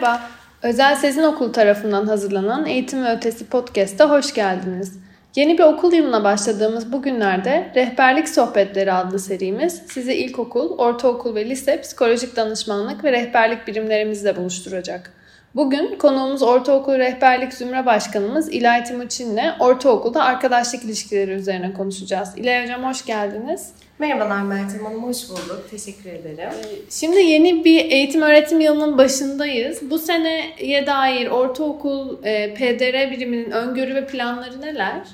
Merhaba, Özel Sezin Okulu tarafından hazırlanan Eğitim ve Ötesi Podcast'a hoş geldiniz. Yeni bir okul yılına başladığımız bu günlerde Rehberlik Sohbetleri adlı serimiz sizi ilkokul, ortaokul ve lise psikolojik danışmanlık ve rehberlik birimlerimizle buluşturacak. Bugün konuğumuz Ortaokul Rehberlik Zümre Başkanımız İlay Timuçin'le ortaokulda arkadaşlık ilişkileri üzerine konuşacağız. İlay Hocam hoş geldiniz. Merhabalar Meltem Hanım, hoş bulduk. Teşekkür ederim. Ee, şimdi yeni bir eğitim öğretim yılının başındayız. Bu seneye dair ortaokul e, PDR biriminin öngörü ve planları neler?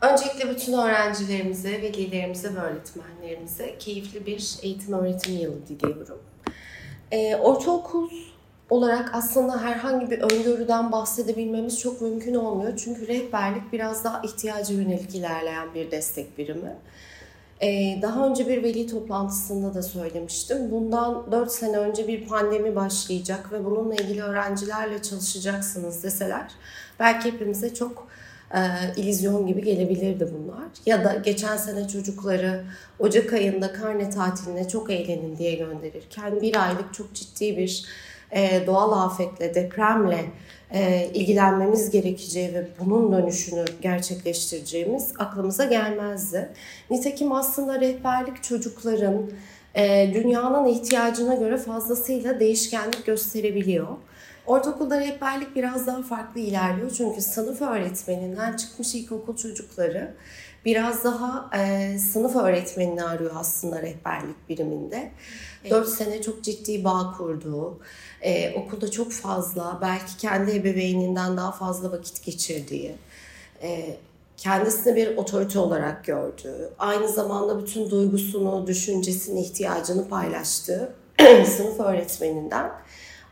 Öncelikle bütün öğrencilerimize, velilerimize ve öğretmenlerimize keyifli bir eğitim öğretim yılı diliyorum. Ee, ortaokul olarak aslında herhangi bir öngörüden bahsedebilmemiz çok mümkün olmuyor. Çünkü rehberlik biraz daha ihtiyaca yönelik ilerleyen bir destek birimi. Ee, daha önce bir veli toplantısında da söylemiştim. Bundan 4 sene önce bir pandemi başlayacak ve bununla ilgili öğrencilerle çalışacaksınız deseler belki hepimize çok e, illüzyon gibi gelebilirdi bunlar. Ya da geçen sene çocukları Ocak ayında karne tatiline çok eğlenin diye gönderirken bir aylık çok ciddi bir e, doğal afetle, depremle e, ilgilenmemiz gerekeceği ve bunun dönüşünü gerçekleştireceğimiz aklımıza gelmezdi. Nitekim aslında rehberlik çocukların e, dünyanın ihtiyacına göre fazlasıyla değişkenlik gösterebiliyor. Ortaokulda rehberlik biraz daha farklı ilerliyor çünkü sınıf öğretmeninden çıkmış ilkokul çocukları biraz daha e, sınıf öğretmenini arıyor aslında rehberlik biriminde. Evet. 4 sene çok ciddi bağ kurduğu, e, okulda çok fazla belki kendi ebeveyninden daha fazla vakit geçirdiği, e, kendisini bir otorite olarak gördüğü, aynı zamanda bütün duygusunu, düşüncesini, ihtiyacını paylaştığı sınıf öğretmeninden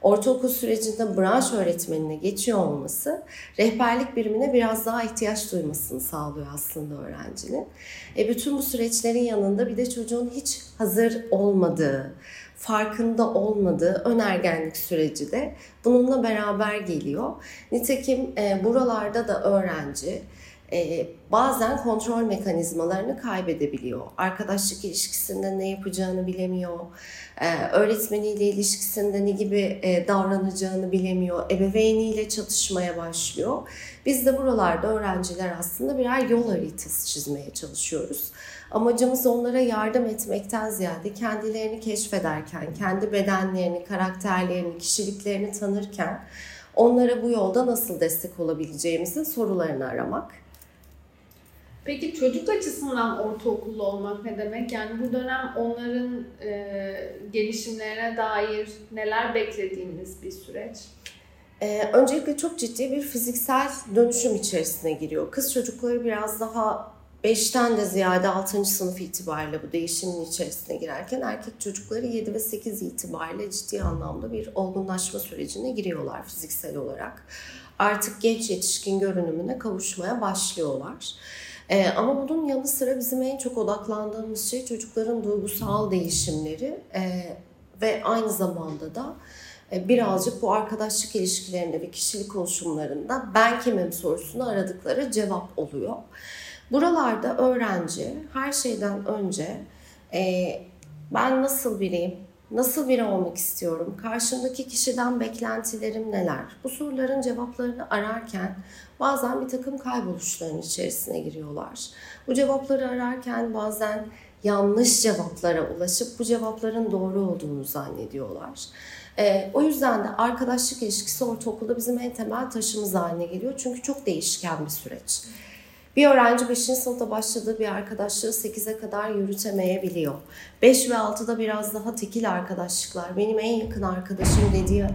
ortaokul sürecinde branş öğretmenine geçiyor olması rehberlik birimine biraz daha ihtiyaç duymasını sağlıyor aslında öğrencinin. E bütün bu süreçlerin yanında bir de çocuğun hiç hazır olmadığı, farkında olmadığı önergenlik süreci de bununla beraber geliyor. Nitekim e, buralarda da öğrenci e, bazen kontrol mekanizmalarını kaybedebiliyor. Arkadaşlık ilişkisinde ne yapacağını bilemiyor. E, öğretmeniyle ilişkisinde ne gibi e, davranacağını bilemiyor. Ebeveyniyle çatışmaya başlıyor. Biz de buralarda öğrenciler aslında birer yol haritası çizmeye çalışıyoruz. Amacımız onlara yardım etmekten ziyade kendilerini keşfederken, kendi bedenlerini, karakterlerini, kişiliklerini tanırken onlara bu yolda nasıl destek olabileceğimizin sorularını aramak. Peki çocuk açısından ortaokullu olmak ne demek? Yani bu dönem onların e, gelişimlerine dair neler beklediğimiz bir süreç? Ee, öncelikle çok ciddi bir fiziksel dönüşüm içerisine giriyor. Kız çocukları biraz daha 5'ten de ziyade 6. sınıf itibariyle bu değişimin içerisine girerken erkek çocukları 7 ve 8 itibariyle ciddi anlamda bir olgunlaşma sürecine giriyorlar fiziksel olarak. Artık genç yetişkin görünümüne kavuşmaya başlıyorlar. Ee, ama bunun yanı sıra bizim en çok odaklandığımız şey çocukların duygusal değişimleri e, ve aynı zamanda da e, birazcık bu arkadaşlık ilişkilerinde ve kişilik oluşumlarında ben kimim sorusunu aradıkları cevap oluyor. Buralarda öğrenci her şeyden önce e, ben nasıl biriyim, nasıl biri olmak istiyorum, karşımdaki kişiden beklentilerim neler? Bu soruların cevaplarını ararken bazen bir takım kayboluşların içerisine giriyorlar. Bu cevapları ararken bazen yanlış cevaplara ulaşıp bu cevapların doğru olduğunu zannediyorlar. E, o yüzden de arkadaşlık ilişkisi ortaokulda bizim en temel taşımız haline geliyor. Çünkü çok değişken bir süreç. Bir öğrenci 5. sınıfta başladığı bir arkadaşlığı 8'e kadar yürütemeyebiliyor. 5 ve 6'da biraz daha tekil arkadaşlıklar, benim en yakın arkadaşım dediği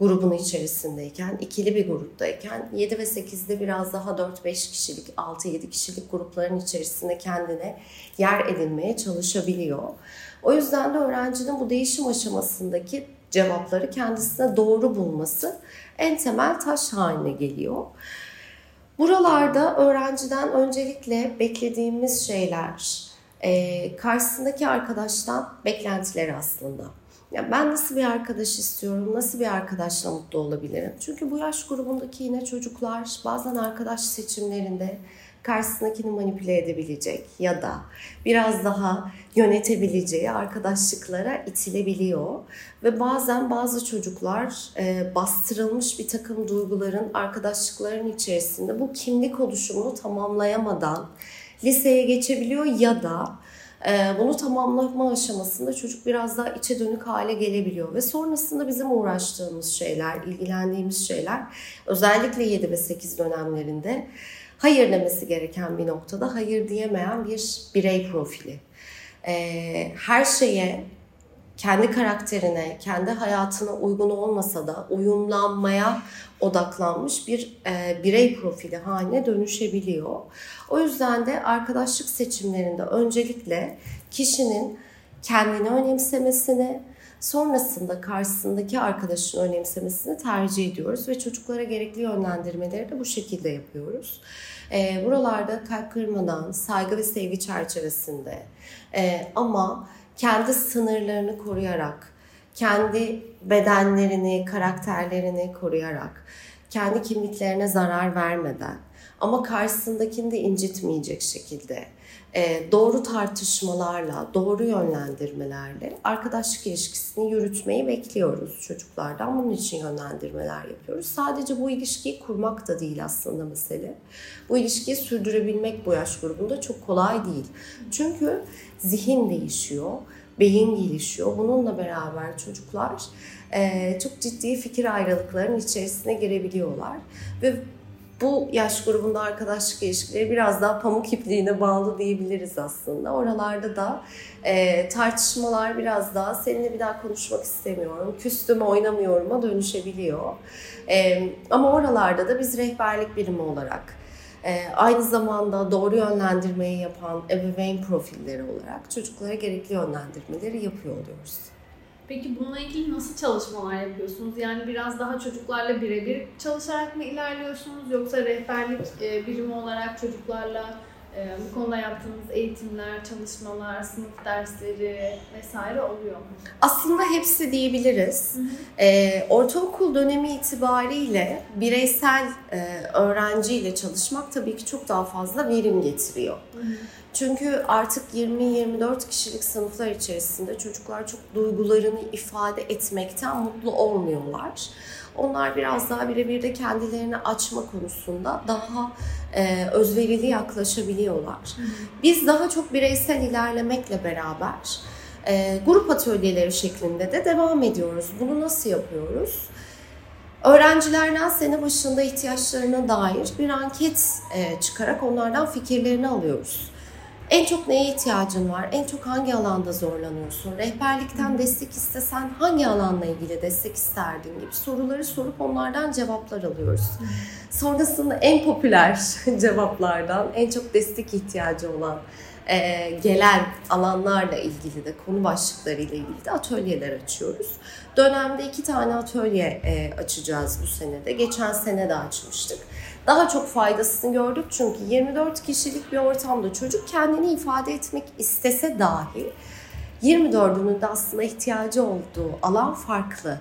grubun içerisindeyken, ikili bir gruptayken 7 ve 8'de biraz daha 4-5 kişilik, 6-7 kişilik grupların içerisinde kendine yer edinmeye çalışabiliyor. O yüzden de öğrencinin bu değişim aşamasındaki cevapları kendisine doğru bulması en temel taş haline geliyor. Buralarda öğrenciden öncelikle beklediğimiz şeyler e, karşısındaki arkadaştan beklentileri aslında. Ya ben nasıl bir arkadaş istiyorum, nasıl bir arkadaşla mutlu olabilirim? Çünkü bu yaş grubundaki yine çocuklar bazen arkadaş seçimlerinde karşısındakini manipüle edebilecek ya da biraz daha yönetebileceği arkadaşlıklara itilebiliyor. Ve bazen bazı çocuklar e, bastırılmış bir takım duyguların, arkadaşlıkların içerisinde bu kimlik oluşumunu tamamlayamadan liseye geçebiliyor ya da e, bunu tamamlama aşamasında çocuk biraz daha içe dönük hale gelebiliyor ve sonrasında bizim uğraştığımız şeyler, ilgilendiğimiz şeyler özellikle 7 ve 8 dönemlerinde hayır demesi gereken bir noktada hayır diyemeyen bir birey profili. E, her şeye kendi karakterine, kendi hayatına uygun olmasa da uyumlanmaya odaklanmış bir e, birey profili haline dönüşebiliyor. O yüzden de arkadaşlık seçimlerinde öncelikle kişinin kendini önemsemesini, sonrasında karşısındaki arkadaşın önemsemesini tercih ediyoruz ve çocuklara gerekli yönlendirmeleri de bu şekilde yapıyoruz. E, buralarda kalp kırmadan, saygı ve sevgi çerçevesinde e, ama kendi sınırlarını koruyarak, kendi bedenlerini, karakterlerini koruyarak, kendi kimliklerine zarar vermeden ama karşısındakini de incitmeyecek şekilde doğru tartışmalarla, doğru yönlendirmelerle arkadaşlık ilişkisini yürütmeyi bekliyoruz çocuklardan. Bunun için yönlendirmeler yapıyoruz. Sadece bu ilişkiyi kurmak da değil aslında mesele. Bu ilişkiyi sürdürebilmek bu yaş grubunda çok kolay değil. Çünkü zihin değişiyor, beyin gelişiyor. Bununla beraber çocuklar e, çok ciddi fikir ayrılıklarının içerisine girebiliyorlar. Ve bu yaş grubunda arkadaşlık ilişkileri biraz daha pamuk ipliğine bağlı diyebiliriz aslında. Oralarda da e, tartışmalar biraz daha seninle bir daha konuşmak istemiyorum, küstüm oynamıyorum'a dönüşebiliyor. E, ama oralarda da biz rehberlik birimi olarak e, aynı zamanda doğru yönlendirmeyi yapan ebeveyn profilleri olarak çocuklara gerekli yönlendirmeleri yapıyor oluyoruz. Peki bununla ilgili nasıl çalışmalar yapıyorsunuz? Yani biraz daha çocuklarla birebir çalışarak mı ilerliyorsunuz yoksa rehberlik e, birimi olarak çocuklarla e, bu konuda yaptığınız eğitimler, çalışmalar, sınıf dersleri vesaire oluyor mu? Aslında hepsi diyebiliriz. Hı hı. E, ortaokul dönemi itibariyle bireysel e, öğrenciyle çalışmak tabii ki çok daha fazla verim getiriyor. Hı hı. Çünkü artık 20-24 kişilik sınıflar içerisinde çocuklar çok duygularını ifade etmekten mutlu olmuyorlar. Onlar biraz daha birebir de kendilerini açma konusunda daha e, özverili yaklaşabiliyorlar. Biz daha çok bireysel ilerlemekle beraber e, grup atölyeleri şeklinde de devam ediyoruz. Bunu nasıl yapıyoruz? Öğrencilerden sene başında ihtiyaçlarına dair bir anket e, çıkarak onlardan fikirlerini alıyoruz. En çok neye ihtiyacın var? En çok hangi alanda zorlanıyorsun? Rehberlikten destek istesen hangi alanla ilgili destek isterdin gibi soruları sorup onlardan cevaplar alıyoruz. Sonrasında en popüler cevaplardan en çok destek ihtiyacı olan e, gelen alanlarla ilgili de konu başlıklarıyla ilgili de atölyeler açıyoruz. Dönemde iki tane atölye e, açacağız bu senede. Geçen sene de açmıştık daha çok faydasını gördük. Çünkü 24 kişilik bir ortamda çocuk kendini ifade etmek istese dahi 24'ünün de aslında ihtiyacı olduğu alan farklı.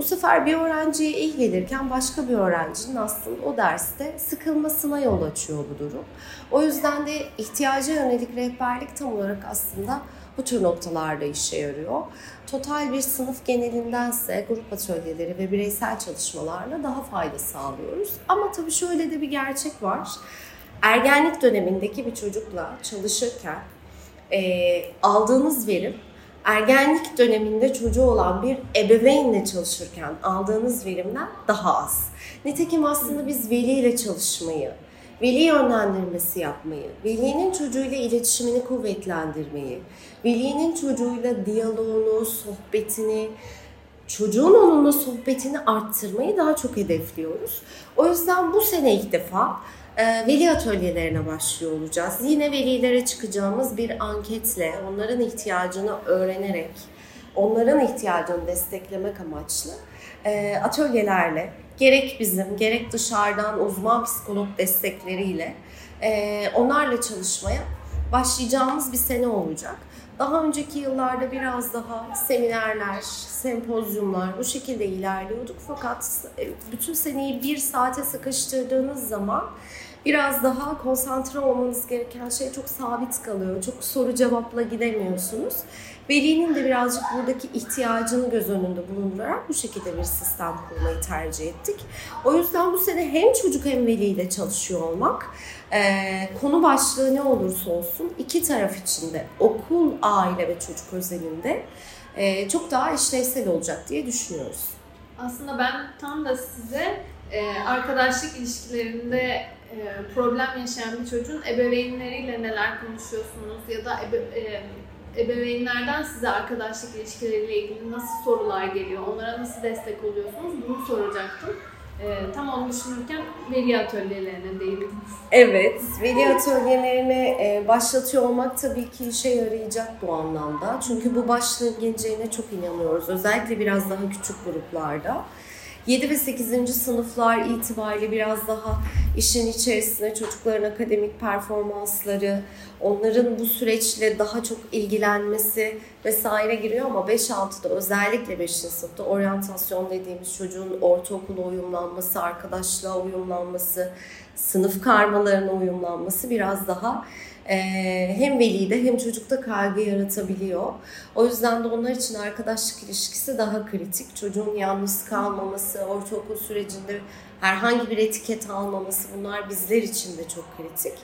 Bu sefer bir öğrenciye iyi gelirken başka bir öğrencinin aslında o derste sıkılmasına yol açıyor bu durum. O yüzden de ihtiyaca yönelik rehberlik tam olarak aslında bu tür noktalarda işe yarıyor. Total bir sınıf genelindense grup atölyeleri ve bireysel çalışmalarla daha fayda sağlıyoruz. Ama tabii şöyle de bir gerçek var. Ergenlik dönemindeki bir çocukla çalışırken e, aldığınız verim ergenlik döneminde çocuğu olan bir ebeveynle çalışırken aldığınız verimden daha az. Nitekim aslında biz veliyle çalışmayı, veli yönlendirmesi yapmayı, velinin çocuğuyla iletişimini kuvvetlendirmeyi, velinin çocuğuyla diyaloğunu, sohbetini, çocuğun onunla sohbetini arttırmayı daha çok hedefliyoruz. O yüzden bu sene ilk defa veli atölyelerine başlıyor olacağız. Yine velilere çıkacağımız bir anketle, onların ihtiyacını öğrenerek, onların ihtiyacını desteklemek amaçlı e, atölyelerle gerek bizim gerek dışarıdan uzman psikolog destekleriyle e, onlarla çalışmaya başlayacağımız bir sene olacak. Daha önceki yıllarda biraz daha seminerler, sempozyumlar bu şekilde ilerliyorduk. Fakat e, bütün seneyi bir saate sıkıştırdığınız zaman biraz daha konsantre olmanız gereken şey çok sabit kalıyor. Çok soru cevapla gidemiyorsunuz. Velinin de birazcık buradaki ihtiyacını göz önünde bulundurarak bu şekilde bir sistem kurmayı tercih ettik. O yüzden bu sene hem çocuk hem veliyle çalışıyor olmak e, konu başlığı ne olursa olsun iki taraf içinde okul, aile ve çocuk özelinde e, çok daha işlevsel olacak diye düşünüyoruz. Aslında ben tam da size e, arkadaşlık ilişkilerinde e, problem yaşayan bir çocuğun ebeveynleriyle neler konuşuyorsunuz ya da ebe, e, ebeveynlerden size arkadaşlık ilişkileriyle ilgili nasıl sorular geliyor, onlara nasıl destek oluyorsunuz bunu soracaktım. E, tam onu düşünürken veli atölyelerine değindiniz. Evet, veli atölyelerini e, başlatıyor olmak tabii ki işe yarayacak bu anlamda. Çünkü bu başlığın geleceğine çok inanıyoruz. Özellikle biraz daha küçük gruplarda. 7 ve 8. sınıflar itibariyle biraz daha işin içerisine çocukların akademik performansları, onların bu süreçle daha çok ilgilenmesi vesaire giriyor ama 5-6'da özellikle 5. sınıfta oryantasyon dediğimiz çocuğun ortaokula uyumlanması, arkadaşlığa uyumlanması, sınıf karmalarına uyumlanması biraz daha ee, hem velide hem çocukta kaygı yaratabiliyor. O yüzden de onlar için arkadaşlık ilişkisi daha kritik. Çocuğun yalnız kalmaması, ortaokul sürecinde herhangi bir etiket almaması bunlar bizler için de çok kritik.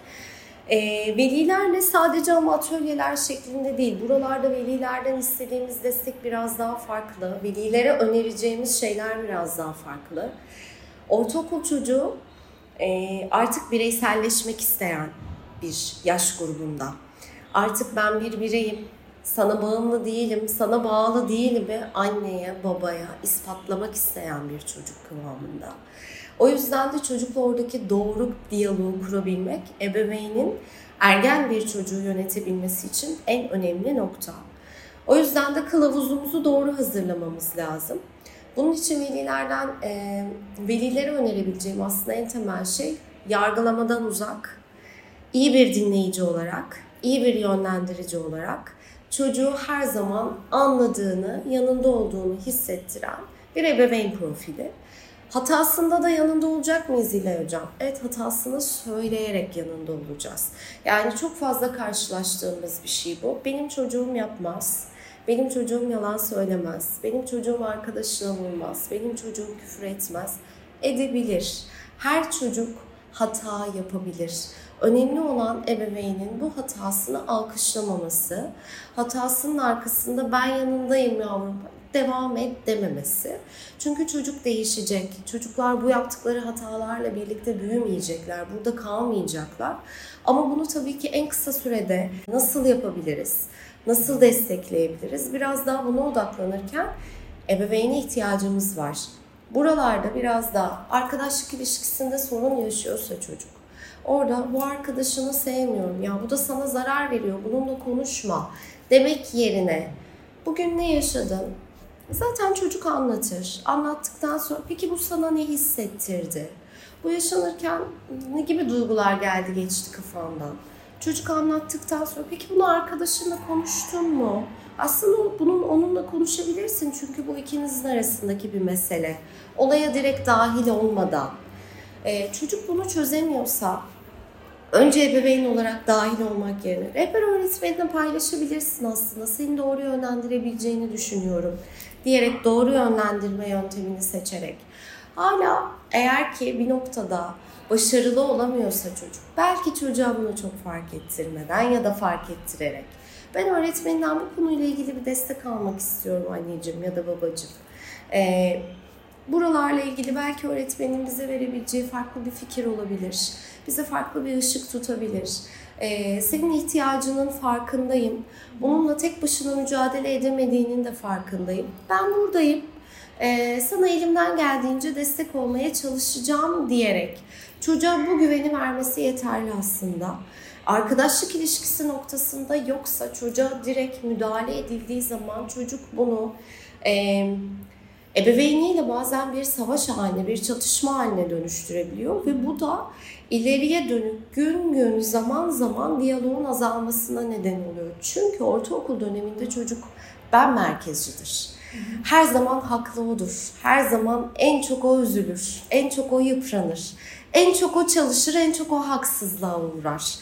E, velilerle sadece ama atölyeler şeklinde değil. Buralarda velilerden istediğimiz destek biraz daha farklı. Velilere önereceğimiz şeyler biraz daha farklı. Ortaokul çocuğu e, artık bireyselleşmek isteyen, bir yaş grubunda. Artık ben bir bireyim, sana bağımlı değilim, sana bağlı değilim ve anneye, babaya ispatlamak isteyen bir çocuk kıvamında. O yüzden de çocukla oradaki doğru diyaloğu kurabilmek ebeveynin ergen bir çocuğu yönetebilmesi için en önemli nokta. O yüzden de kılavuzumuzu doğru hazırlamamız lazım. Bunun için velilerden, e, velilere önerebileceğim aslında en temel şey yargılamadan uzak, iyi bir dinleyici olarak, iyi bir yönlendirici olarak çocuğu her zaman anladığını, yanında olduğunu hissettiren bir ebeveyn profili. Hatasında da yanında olacak mıyız İlay Hocam? Evet hatasını söyleyerek yanında olacağız. Yani çok fazla karşılaştığımız bir şey bu. Benim çocuğum yapmaz. Benim çocuğum yalan söylemez. Benim çocuğum arkadaşına vurmaz. Benim çocuğum küfür etmez. Edebilir. Her çocuk hata yapabilir. Önemli olan ebeveynin bu hatasını alkışlamaması, hatasının arkasında ben yanındayım yavrum, devam et dememesi. Çünkü çocuk değişecek. Çocuklar bu yaptıkları hatalarla birlikte büyümeyecekler, burada kalmayacaklar. Ama bunu tabii ki en kısa sürede nasıl yapabiliriz? Nasıl destekleyebiliriz? Biraz daha buna odaklanırken ebeveyne ihtiyacımız var. Buralarda biraz daha arkadaşlık ilişkisinde sorun yaşıyorsa çocuk orada bu arkadaşını sevmiyorum ya bu da sana zarar veriyor bununla konuşma demek yerine bugün ne yaşadın? Zaten çocuk anlatır. Anlattıktan sonra peki bu sana ne hissettirdi? Bu yaşanırken ne gibi duygular geldi geçti kafandan? Çocuk anlattıktan sonra peki bunu arkadaşınla konuştun mu? Aslında bunun onunla konuşabilirsin çünkü bu ikinizin arasındaki bir mesele. Olaya direkt dahil olmadan. Ee, çocuk bunu çözemiyorsa önce ebeveyn olarak dahil olmak yerine rehber öğretmenine paylaşabilirsin aslında. Seni doğru yönlendirebileceğini düşünüyorum diyerek doğru yönlendirme yöntemini seçerek. Hala eğer ki bir noktada başarılı olamıyorsa çocuk, belki çocuğa bunu çok fark ettirmeden ya da fark ettirerek ben öğretmeninden bu konuyla ilgili bir destek almak istiyorum anneciğim ya da babacığım. Ee, buralarla ilgili belki öğretmenin bize verebileceği farklı bir fikir olabilir. Bize farklı bir ışık tutabilir. Ee, senin ihtiyacının farkındayım. Bununla tek başına mücadele edemediğinin de farkındayım. Ben buradayım. Ee, sana elimden geldiğince destek olmaya çalışacağım diyerek çocuğa bu güveni vermesi yeterli aslında. Arkadaşlık ilişkisi noktasında yoksa çocuğa direkt müdahale edildiği zaman çocuk bunu e, ebeveyniyle bazen bir savaş haline, bir çatışma haline dönüştürebiliyor ve bu da ileriye dönük gün gün zaman zaman diyaloğun azalmasına neden oluyor. Çünkü ortaokul döneminde çocuk ben merkezcidir. Her zaman haklı odur. Her zaman en çok o üzülür. En çok o yıpranır. En çok o çalışır, en çok o haksızlığa uğrar.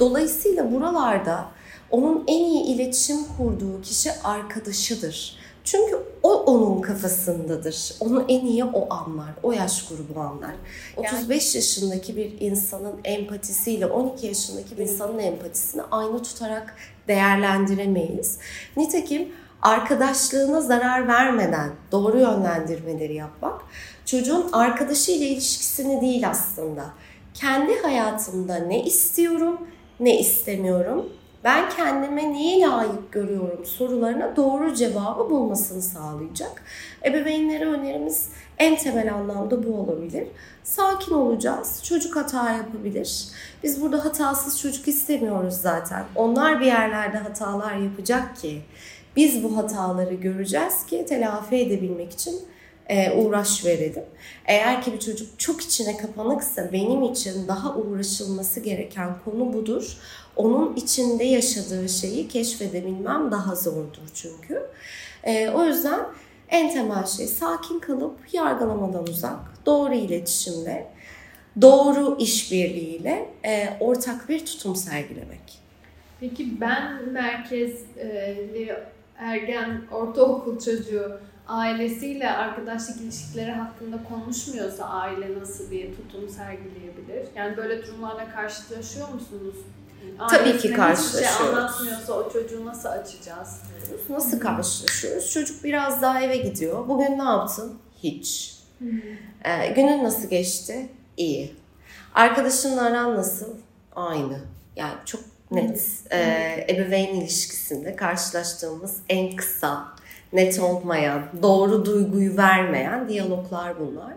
Dolayısıyla buralarda onun en iyi iletişim kurduğu kişi arkadaşıdır. Çünkü o onun kafasındadır. Onu en iyi o anlar. O yaş grubu anlar. 35 yaşındaki bir insanın empatisiyle 12 yaşındaki bir insanın empatisini aynı tutarak değerlendiremeyiz. Nitekim arkadaşlığına zarar vermeden doğru yönlendirmeleri yapmak çocuğun arkadaşıyla ilişkisini değil aslında. Kendi hayatımda ne istiyorum, ne istemiyorum, ben kendime neyi layık görüyorum sorularına doğru cevabı bulmasını sağlayacak. Ebeveynlere önerimiz en temel anlamda bu olabilir. Sakin olacağız. Çocuk hata yapabilir. Biz burada hatasız çocuk istemiyoruz zaten. Onlar bir yerlerde hatalar yapacak ki biz bu hataları göreceğiz ki telafi edebilmek için e, uğraş verelim. Eğer ki bir çocuk çok içine kapanıksa benim için daha uğraşılması gereken konu budur. Onun içinde yaşadığı şeyi keşfedebilmem daha zordur çünkü. E, o yüzden en temel şey sakin kalıp yargılamadan uzak, doğru iletişimle, doğru işbirliğiyle e, ortak bir tutum sergilemek. Peki ben merkezli ergen ortaokul çocuğu ailesiyle arkadaşlık ilişkileri hakkında konuşmuyorsa aile nasıl bir tutum sergileyebilir? Yani böyle durumlarla karşılaşıyor musunuz? Tabii ki karşılaşıyoruz. Hiçbir şey anlatmıyorsa o çocuğu nasıl açacağız? Nasıl karşılaşıyoruz? Çocuk biraz daha eve gidiyor. Bugün ne yaptın? Hiç. Ee, günün nasıl geçti? İyi. Arkadaşınla aran nasıl? Aynı. Yani çok net. Ee, ebeveyn ilişkisinde karşılaştığımız en kısa, net olmayan, doğru duyguyu vermeyen diyaloglar bunlar.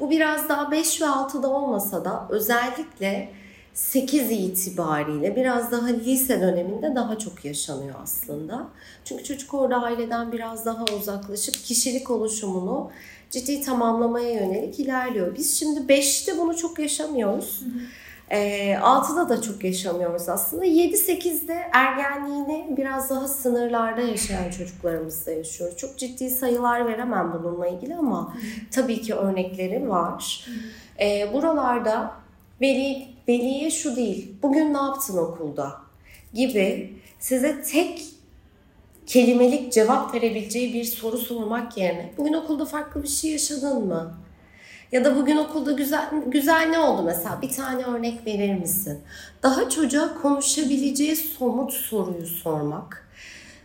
Bu biraz daha 5 ve 6'da olmasa da özellikle 8 itibariyle biraz daha lise döneminde daha çok yaşanıyor aslında. Çünkü çocuk orada aileden biraz daha uzaklaşıp kişilik oluşumunu ciddi tamamlamaya yönelik ilerliyor. Biz şimdi 5'te bunu çok yaşamıyoruz. Hı hı. E, 6'da da çok yaşamıyoruz aslında. 7-8'de ergenliğini biraz daha sınırlarda yaşayan çocuklarımızda yaşıyoruz. Çok ciddi sayılar veremem bununla ilgili ama tabii ki örnekleri var. E, buralarda veli, veliye şu değil, bugün ne yaptın okulda gibi size tek kelimelik cevap verebileceği bir soru sormak yerine bugün okulda farklı bir şey yaşadın mı? Ya da bugün okulda güzel güzel ne oldu mesela? Bir tane örnek verir misin? Daha çocuğa konuşabileceği somut soruyu sormak.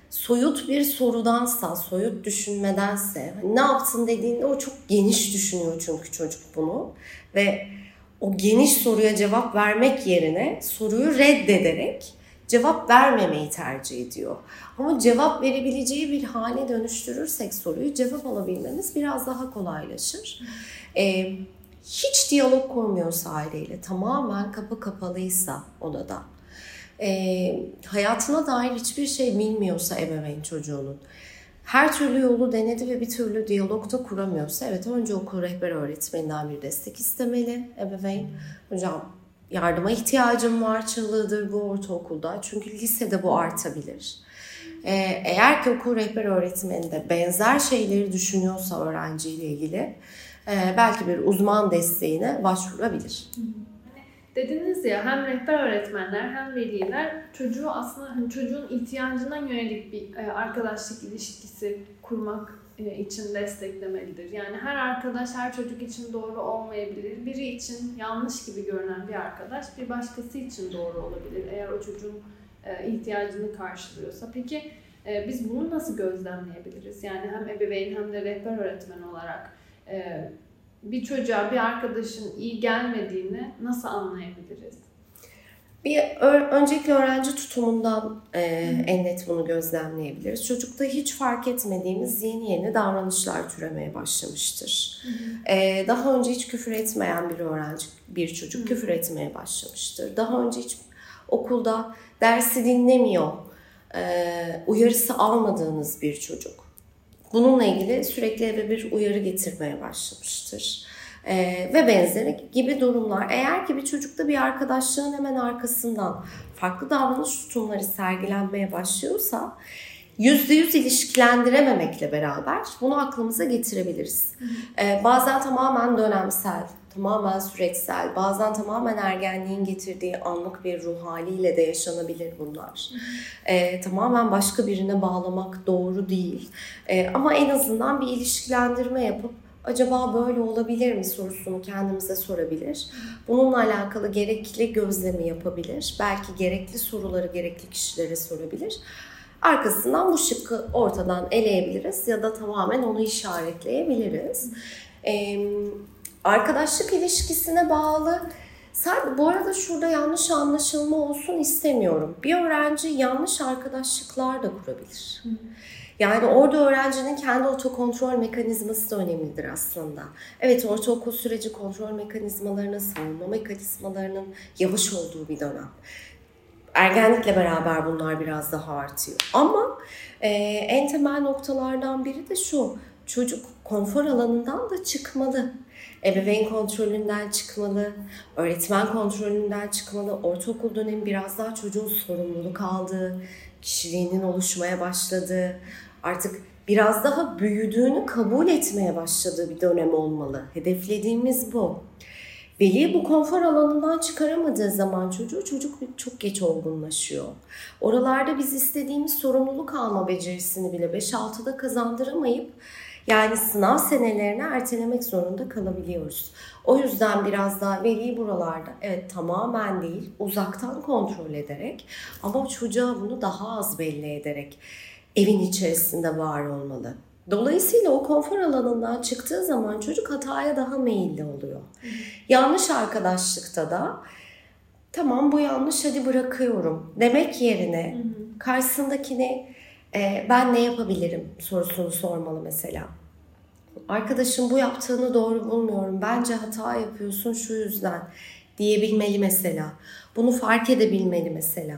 Soyut bir sorudansa, soyut düşünmedense, hani ne yaptın dediğinde o çok geniş düşünüyor çünkü çocuk bunu. Ve o geniş soruya cevap vermek yerine soruyu reddederek cevap vermemeyi tercih ediyor. Ama cevap verebileceği bir hale dönüştürürsek soruyu cevap alabilmemiz biraz daha kolaylaşır. Ee, hiç diyalog kurmuyorsa aileyle, tamamen kapı kapalıysa odada, e, hayatına dair hiçbir şey bilmiyorsa ebeveyn çocuğunun, her türlü yolu denedi ve bir türlü diyalogda kuramıyorsa evet önce okul rehber öğretmeninden bir destek istemeli ebeveyn. Hocam yardıma ihtiyacım var çığlığıdır bu ortaokulda. Çünkü lisede bu artabilir. Ee, eğer ki okul rehber öğretmeni de benzer şeyleri düşünüyorsa öğrenciyle ilgili e, belki bir uzman desteğine başvurabilir. Dediniz ya hem rehber öğretmenler hem veliler çocuğu aslında hani çocuğun ihtiyacına yönelik bir e, arkadaşlık ilişkisi kurmak e, için desteklemelidir. Yani her arkadaş her çocuk için doğru olmayabilir. Biri için yanlış gibi görünen bir arkadaş bir başkası için doğru olabilir. Eğer o çocuğun e, ihtiyacını karşılıyorsa. Peki biz bunu nasıl gözlemleyebiliriz? Yani hem ebeveyn hem de rehber öğretmen olarak bir çocuğa bir arkadaşın iyi gelmediğini nasıl anlayabiliriz? Bir öncelikle öğrenci tutumundan e, en net bunu gözlemleyebiliriz. Çocukta hiç fark etmediğimiz yeni yeni davranışlar türemeye başlamıştır. E, daha önce hiç küfür etmeyen bir öğrenci, bir çocuk küfür etmeye başlamıştır. Daha önce hiç okulda dersi dinlemiyor, e, uyarısı almadığınız bir çocuk bununla ilgili sürekli eve bir uyarı getirmeye başlamıştır. Ee, ve benzeri gibi durumlar. Eğer ki bir çocukta bir arkadaşlığın hemen arkasından farklı davranış tutumları sergilenmeye başlıyorsa yüzde yüz ilişkilendirememekle beraber bunu aklımıza getirebiliriz. Ee, bazen tamamen dönemsel, tamamen süreçsel, bazen tamamen ergenliğin getirdiği anlık bir ruh haliyle de yaşanabilir bunlar. Ee, tamamen başka birine bağlamak doğru değil. Ee, ama en azından bir ilişkilendirme yapıp acaba böyle olabilir mi sorusunu kendimize sorabilir. Bununla alakalı gerekli gözlemi yapabilir. Belki gerekli soruları gerekli kişilere sorabilir. Arkasından bu şıkkı ortadan eleyebiliriz ya da tamamen onu işaretleyebiliriz. Ee, arkadaşlık ilişkisine bağlı bu arada şurada yanlış anlaşılma olsun istemiyorum. Bir öğrenci yanlış arkadaşlıklar da kurabilir. Hı. Yani orada öğrencinin kendi otokontrol mekanizması da önemlidir aslında. Evet ortaokul süreci kontrol mekanizmalarının, savunma mekanizmalarının yavaş olduğu bir dönem. Ergenlikle beraber bunlar biraz daha artıyor. Ama e, en temel noktalardan biri de şu. Çocuk konfor alanından da çıkmalı. Ebeveyn kontrolünden çıkmalı, öğretmen kontrolünden çıkmalı. Ortaokul dönemi biraz daha çocuğun sorumluluk aldığı, kişiliğinin oluşmaya başladığı, artık biraz daha büyüdüğünü kabul etmeye başladığı bir dönem olmalı. Hedeflediğimiz bu. Veli bu konfor alanından çıkaramadığı zaman çocuğu çocuk çok geç olgunlaşıyor. Oralarda biz istediğimiz sorumluluk alma becerisini bile 5-6'da kazandıramayıp yani sınav senelerini ertelemek zorunda kalabiliyoruz. O yüzden biraz daha veli buralarda evet tamamen değil uzaktan kontrol ederek ama çocuğa bunu daha az belli ederek evin içerisinde var olmalı. Dolayısıyla o konfor alanından çıktığı zaman çocuk hataya daha meyilli oluyor. Hı. Yanlış arkadaşlıkta da tamam bu yanlış hadi bırakıyorum demek yerine hı hı. karşısındakini e, ben ne yapabilirim sorusunu sormalı mesela. Arkadaşım bu yaptığını doğru bulmuyorum. Bence hata yapıyorsun şu yüzden diyebilmeli mesela. Bunu fark edebilmeli mesela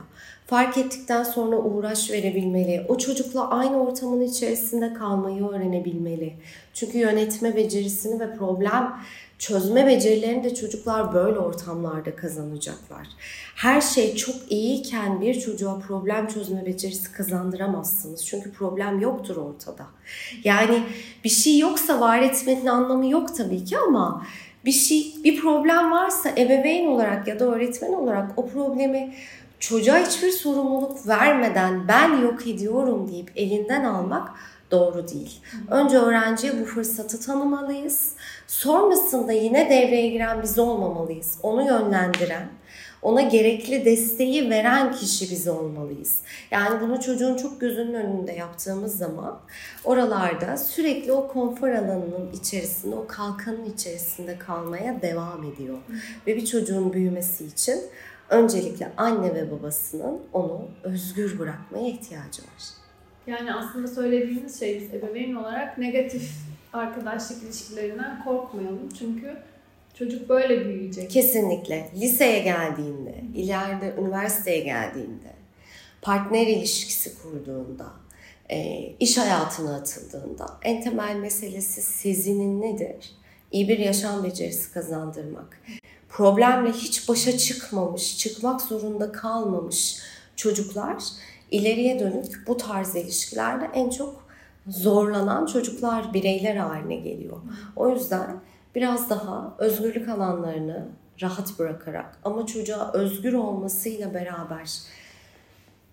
fark ettikten sonra uğraş verebilmeli. O çocukla aynı ortamın içerisinde kalmayı öğrenebilmeli. Çünkü yönetme becerisini ve problem çözme becerilerini de çocuklar böyle ortamlarda kazanacaklar. Her şey çok iyiyken bir çocuğa problem çözme becerisi kazandıramazsınız. Çünkü problem yoktur ortada. Yani bir şey yoksa var etmenin anlamı yok tabii ki ama bir şey bir problem varsa ebeveyn olarak ya da öğretmen olarak o problemi çocuğa hiçbir sorumluluk vermeden ben yok ediyorum deyip elinden almak doğru değil. Önce öğrenciye bu fırsatı tanımalıyız. Sonrasında yine devreye giren biz olmamalıyız. Onu yönlendiren, ona gerekli desteği veren kişi biz olmalıyız. Yani bunu çocuğun çok gözünün önünde yaptığımız zaman oralarda sürekli o konfor alanının içerisinde, o kalkanın içerisinde kalmaya devam ediyor. Ve bir çocuğun büyümesi için öncelikle anne ve babasının onu özgür bırakmaya ihtiyacı var. Yani aslında söylediğimiz şey biz ebeveyn olarak negatif arkadaşlık ilişkilerinden korkmayalım. Çünkü çocuk böyle büyüyecek. Kesinlikle. Liseye geldiğinde, ileride üniversiteye geldiğinde, partner ilişkisi kurduğunda, e, iş hayatına atıldığında en temel meselesi sezinin nedir? İyi bir yaşam becerisi kazandırmak problemle hiç başa çıkmamış, çıkmak zorunda kalmamış çocuklar ileriye dönük bu tarz ilişkilerde en çok zorlanan çocuklar, bireyler haline geliyor. O yüzden biraz daha özgürlük alanlarını rahat bırakarak ama çocuğa özgür olmasıyla beraber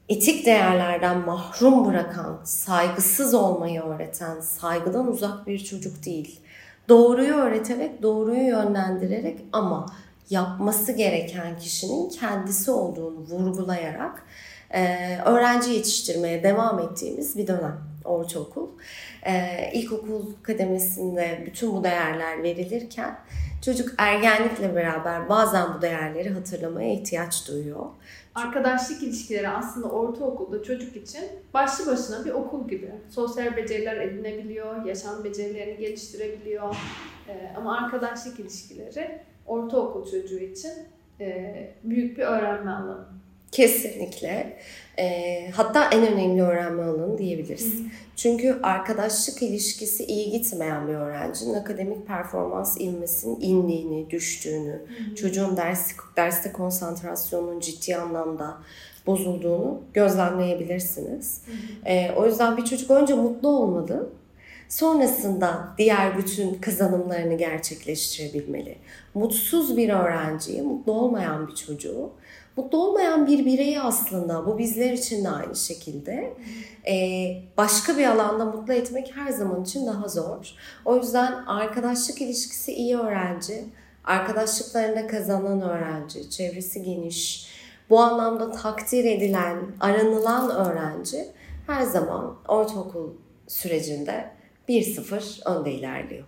etik değerlerden mahrum bırakan, saygısız olmayı öğreten, saygıdan uzak bir çocuk değil. Doğruyu öğreterek, doğruyu yönlendirerek ama yapması gereken kişinin kendisi olduğunu vurgulayarak e, öğrenci yetiştirmeye devam ettiğimiz bir dönem ortaokul. E, ilkokul kademesinde bütün bu değerler verilirken çocuk ergenlikle beraber bazen bu değerleri hatırlamaya ihtiyaç duyuyor. Arkadaşlık ilişkileri aslında ortaokulda çocuk için başlı başına bir okul gibi. Sosyal beceriler edinebiliyor, yaşam becerilerini geliştirebiliyor. Ee, ama arkadaşlık ilişkileri ortaokul çocuğu için e, büyük bir öğrenme alanı. Kesinlikle. E, hatta en önemli öğrenme alanı diyebiliriz. Hı hı. Çünkü arkadaşlık ilişkisi iyi gitmeyen bir öğrencinin akademik performans inmesinin indiğini, düştüğünü, hı hı. çocuğun ders, derste konsantrasyonunun ciddi anlamda bozulduğunu gözlemleyebilirsiniz. Hı hı. E, o yüzden bir çocuk önce mutlu olmalı. Sonrasında diğer bütün kazanımlarını gerçekleştirebilmeli. Mutsuz bir öğrenciyi, mutlu olmayan bir çocuğu, mutlu olmayan bir bireyi aslında bu bizler için de aynı şekilde başka bir alanda mutlu etmek her zaman için daha zor. O yüzden arkadaşlık ilişkisi iyi öğrenci, arkadaşlıklarında kazanan öğrenci, çevresi geniş, bu anlamda takdir edilen, aranılan öğrenci her zaman ortaokul sürecinde 1-0 önde ilerliyor.